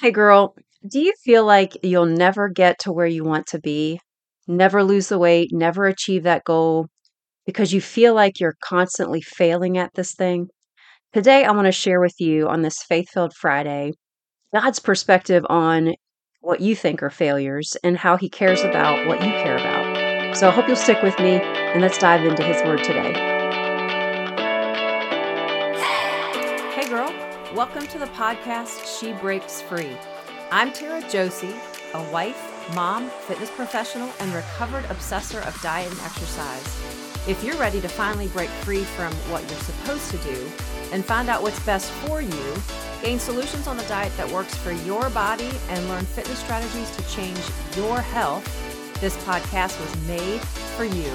Hey girl, do you feel like you'll never get to where you want to be? Never lose the weight, never achieve that goal because you feel like you're constantly failing at this thing? Today, I want to share with you on this Faith Filled Friday God's perspective on what you think are failures and how He cares about what you care about. So I hope you'll stick with me and let's dive into His Word today. Welcome to the podcast She Breaks Free. I'm Tara Josie, a wife, mom, fitness professional, and recovered obsessor of diet and exercise. If you're ready to finally break free from what you're supposed to do and find out what's best for you, gain solutions on the diet that works for your body, and learn fitness strategies to change your health, this podcast was made for you.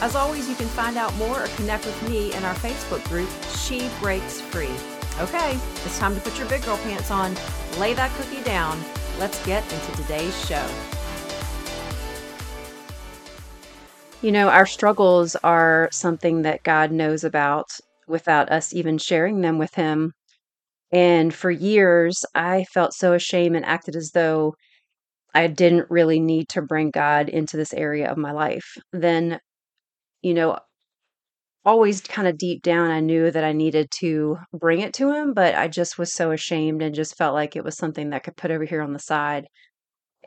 As always, you can find out more or connect with me in our Facebook group, She Breaks Free. Okay, it's time to put your big girl pants on, lay that cookie down. Let's get into today's show. You know, our struggles are something that God knows about without us even sharing them with Him. And for years, I felt so ashamed and acted as though I didn't really need to bring God into this area of my life. Then, you know, always kind of deep down, I knew that I needed to bring it to Him, but I just was so ashamed and just felt like it was something that I could put over here on the side.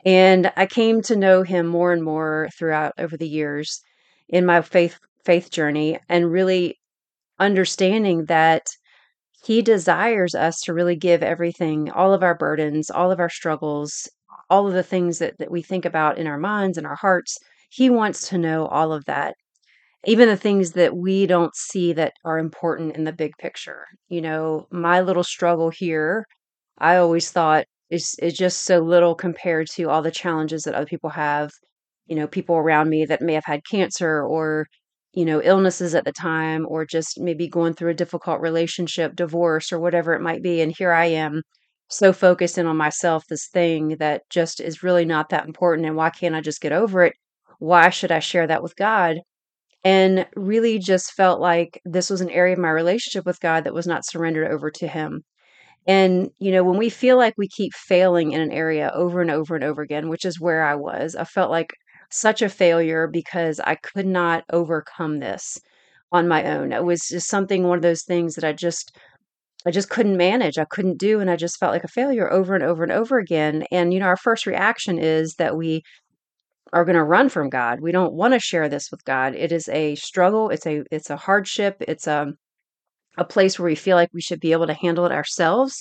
And I came to know Him more and more throughout over the years in my faith faith journey and really understanding that he desires us to really give everything, all of our burdens, all of our struggles, all of the things that, that we think about in our minds and our hearts. He wants to know all of that, even the things that we don't see that are important in the big picture. You know, my little struggle here, I always thought is is just so little compared to all the challenges that other people have. You know, people around me that may have had cancer or you know, illnesses at the time, or just maybe going through a difficult relationship, divorce, or whatever it might be. And here I am, so focused in on myself, this thing that just is really not that important. And why can't I just get over it? Why should I share that with God? And really just felt like this was an area of my relationship with God that was not surrendered over to Him. And, you know, when we feel like we keep failing in an area over and over and over again, which is where I was, I felt like such a failure because I could not overcome this on my own. It was just something, one of those things that I just, I just couldn't manage. I couldn't do. And I just felt like a failure over and over and over again. And, you know, our first reaction is that we are going to run from God. We don't want to share this with God. It is a struggle. It's a, it's a hardship. It's a, a place where we feel like we should be able to handle it ourselves.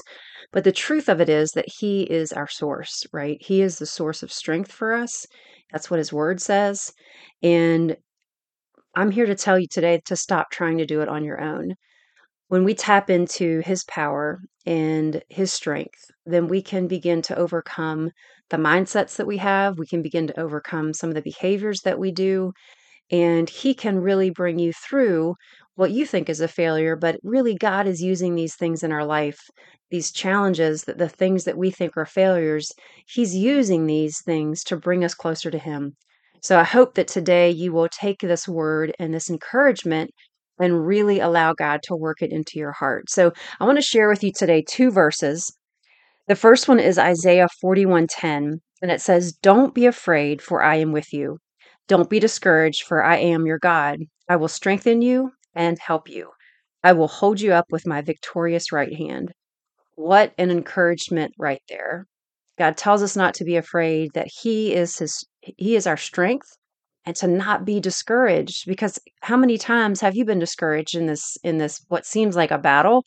But the truth of it is that He is our source, right? He is the source of strength for us. That's what His Word says. And I'm here to tell you today to stop trying to do it on your own. When we tap into His power and His strength, then we can begin to overcome the mindsets that we have. We can begin to overcome some of the behaviors that we do. And He can really bring you through what you think is a failure, but really God is using these things in our life, these challenges, that the things that we think are failures, He's using these things to bring us closer to Him. So I hope that today you will take this word and this encouragement and really allow God to work it into your heart. So I want to share with you today two verses. The first one is Isaiah 41:10, and it says, "Don't be afraid, for I am with you. Don't be discouraged, for I am your God. I will strengthen you and help you. I will hold you up with my victorious right hand. What an encouragement right there. God tells us not to be afraid that he is his he is our strength and to not be discouraged because how many times have you been discouraged in this in this what seems like a battle?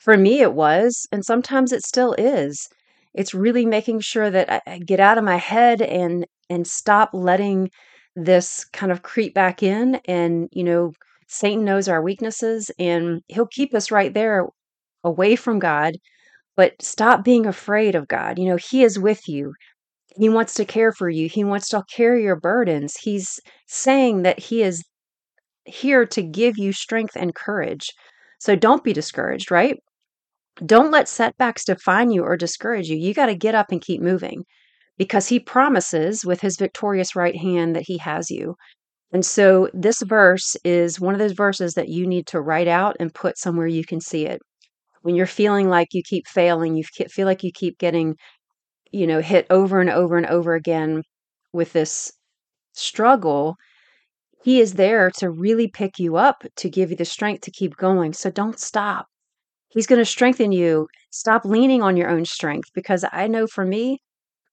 For me it was and sometimes it still is. It's really making sure that I, get out of my head and and stop letting this kind of creep back in and you know Satan knows our weaknesses and he'll keep us right there away from God. But stop being afraid of God. You know, He is with you. He wants to care for you. He wants to carry your burdens. He's saying that He is here to give you strength and courage. So don't be discouraged, right? Don't let setbacks define you or discourage you. You got to get up and keep moving because He promises with His victorious right hand that He has you. And so this verse is one of those verses that you need to write out and put somewhere you can see it. when you're feeling like you keep failing, you feel like you keep getting, you know, hit over and over and over again with this struggle, he is there to really pick you up, to give you the strength to keep going. So don't stop. He's going to strengthen you. Stop leaning on your own strength because I know for me,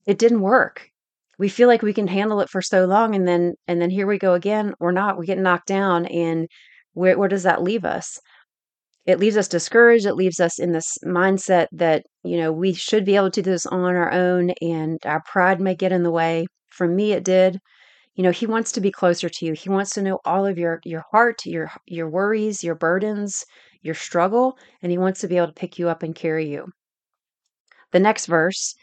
it didn't work. We feel like we can handle it for so long and then and then here we go again. We're not. We get knocked down and where where does that leave us? It leaves us discouraged. It leaves us in this mindset that, you know, we should be able to do this on our own and our pride may get in the way. For me it did you know he wants to be closer to you he wants to know all of your your heart your your worries your burdens your struggle and he wants to be able to pick you up and carry you the next verse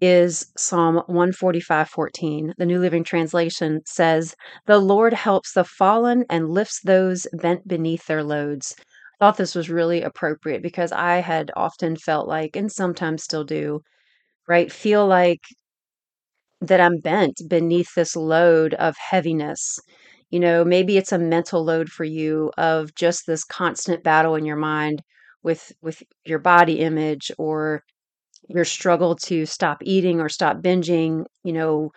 is Psalm 145:14. The New Living Translation says, The Lord helps the fallen and lifts those bent beneath their loads. I thought this was really appropriate because I had often felt like, and sometimes still do, right, feel like that I'm bent beneath this load of heaviness. You know, maybe it's a mental load for you of just this constant battle in your mind with with your body image or your struggle to stop eating or stop binging, you know,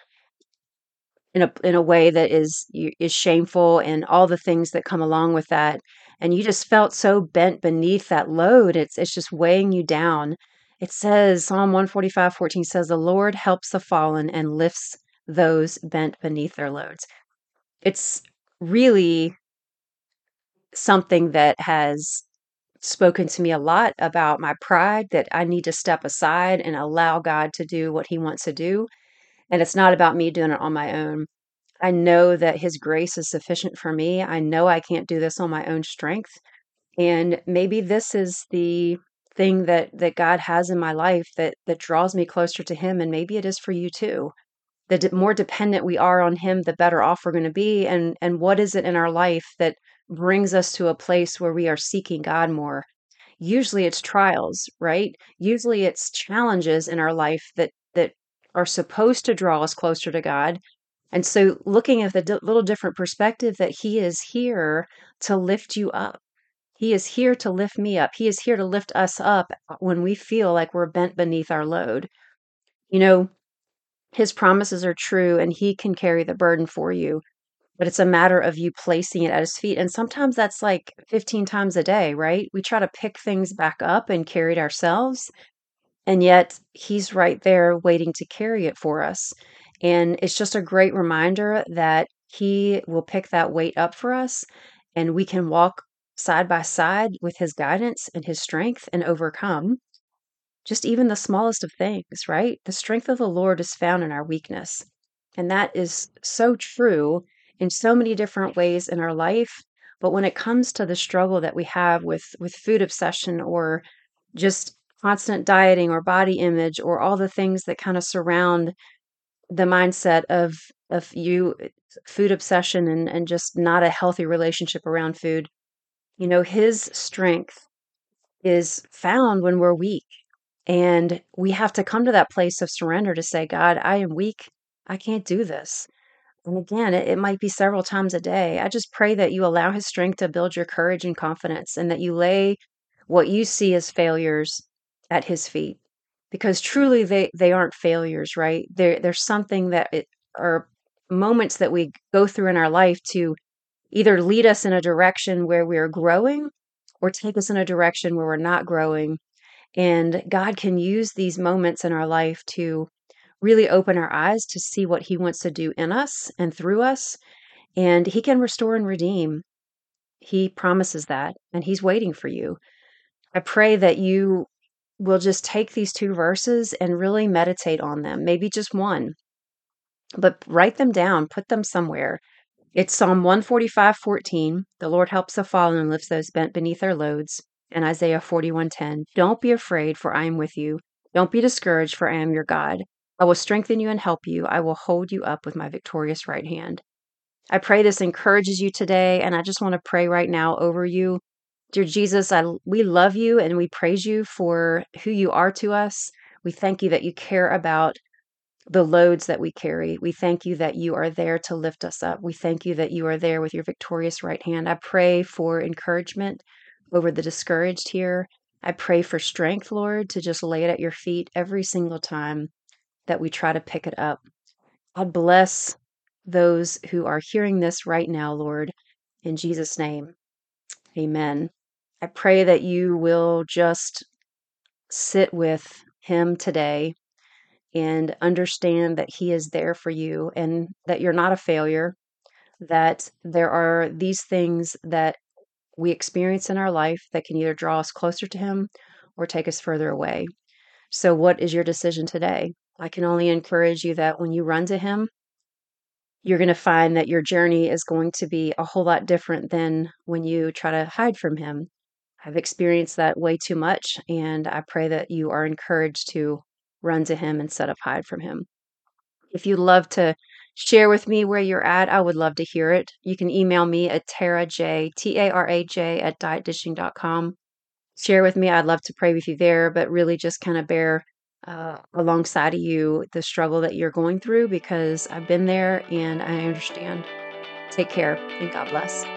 in a in a way that is is shameful and all the things that come along with that. And you just felt so bent beneath that load. It's it's just weighing you down it says, Psalm 145 14 says, The Lord helps the fallen and lifts those bent beneath their loads. It's really something that has spoken to me a lot about my pride that I need to step aside and allow God to do what He wants to do. And it's not about me doing it on my own. I know that His grace is sufficient for me. I know I can't do this on my own strength. And maybe this is the thing that that God has in my life that that draws me closer to him and maybe it is for you too. The more dependent we are on him, the better off we're going to be and and what is it in our life that brings us to a place where we are seeking God more? Usually it's trials, right? Usually it's challenges in our life that that are supposed to draw us closer to God. And so looking at the d- little different perspective that he is here to lift you up he is here to lift me up. He is here to lift us up when we feel like we're bent beneath our load. You know, his promises are true and he can carry the burden for you, but it's a matter of you placing it at his feet. And sometimes that's like 15 times a day, right? We try to pick things back up and carry it ourselves. And yet he's right there waiting to carry it for us. And it's just a great reminder that he will pick that weight up for us and we can walk side by side with his guidance and his strength and overcome just even the smallest of things, right? The strength of the Lord is found in our weakness. And that is so true in so many different ways in our life. But when it comes to the struggle that we have with, with food obsession or just constant dieting or body image or all the things that kind of surround the mindset of of you food obsession and, and just not a healthy relationship around food you know, his strength is found when we're weak. And we have to come to that place of surrender to say, God, I am weak. I can't do this. And again, it, it, might be several times a day. I just pray that you allow his strength to build your courage and confidence and that you lay what you see as failures at his feet. Because truly they, they aren't failures, right? There there's something that it are moments that we go through in our life to either lead us in a direction where we're growing or take us in a direction where we're not growing. And God can use these moments in our life to really open our eyes to see what He wants to do in us and through us. And He can restore and redeem. He promises that, and He's waiting for you. I pray that you will just take these two verses and really meditate on them, maybe just one, but write them down, put them somewhere it's Psalm 145, 14. The Lord helps the fallen and lifts those bent beneath their loads. And Isaiah 41, 10. Don't be afraid, for I am with you. Don't be discouraged, for I am your God. I will strengthen you and help you. I will hold you up with my victorious right hand. I pray this encourages you today, and I just want to pray right now over you. Dear Jesus, I, we love you and we praise you for who you are to us. We thank you that you care about the loads that we carry. We thank you that you are there to lift us up. We thank you that you are there with your victorious right hand. I pray for encouragement over the discouraged here. I pray for strength, Lord, to just lay it at your feet every single time that we try to pick it up. God bless those who are hearing this right now, Lord, in Jesus' name. Amen. I pray that you will just sit with Him today and understand that He is there for you and that you're not a failure, that there are these things that we experience in our life that can either draw us closer to Him or take us further away. So, what is your decision today? I can only encourage you that when you run to Him, you're going to find that your journey is going to be a whole lot different than when you try to hide from Him. I've experienced that way too much, and I pray that you are encouraged to run to Him instead of hide from Him. If you'd love to share with me where you're at, I would love to hear it. You can email me at taraj, T-A-R-A-J, at dietdishing.com. Share with me. I'd love to pray with you there, but really just kind of bear uh, alongside of you the struggle that you're going through because I've been there and I understand. Take care and God bless.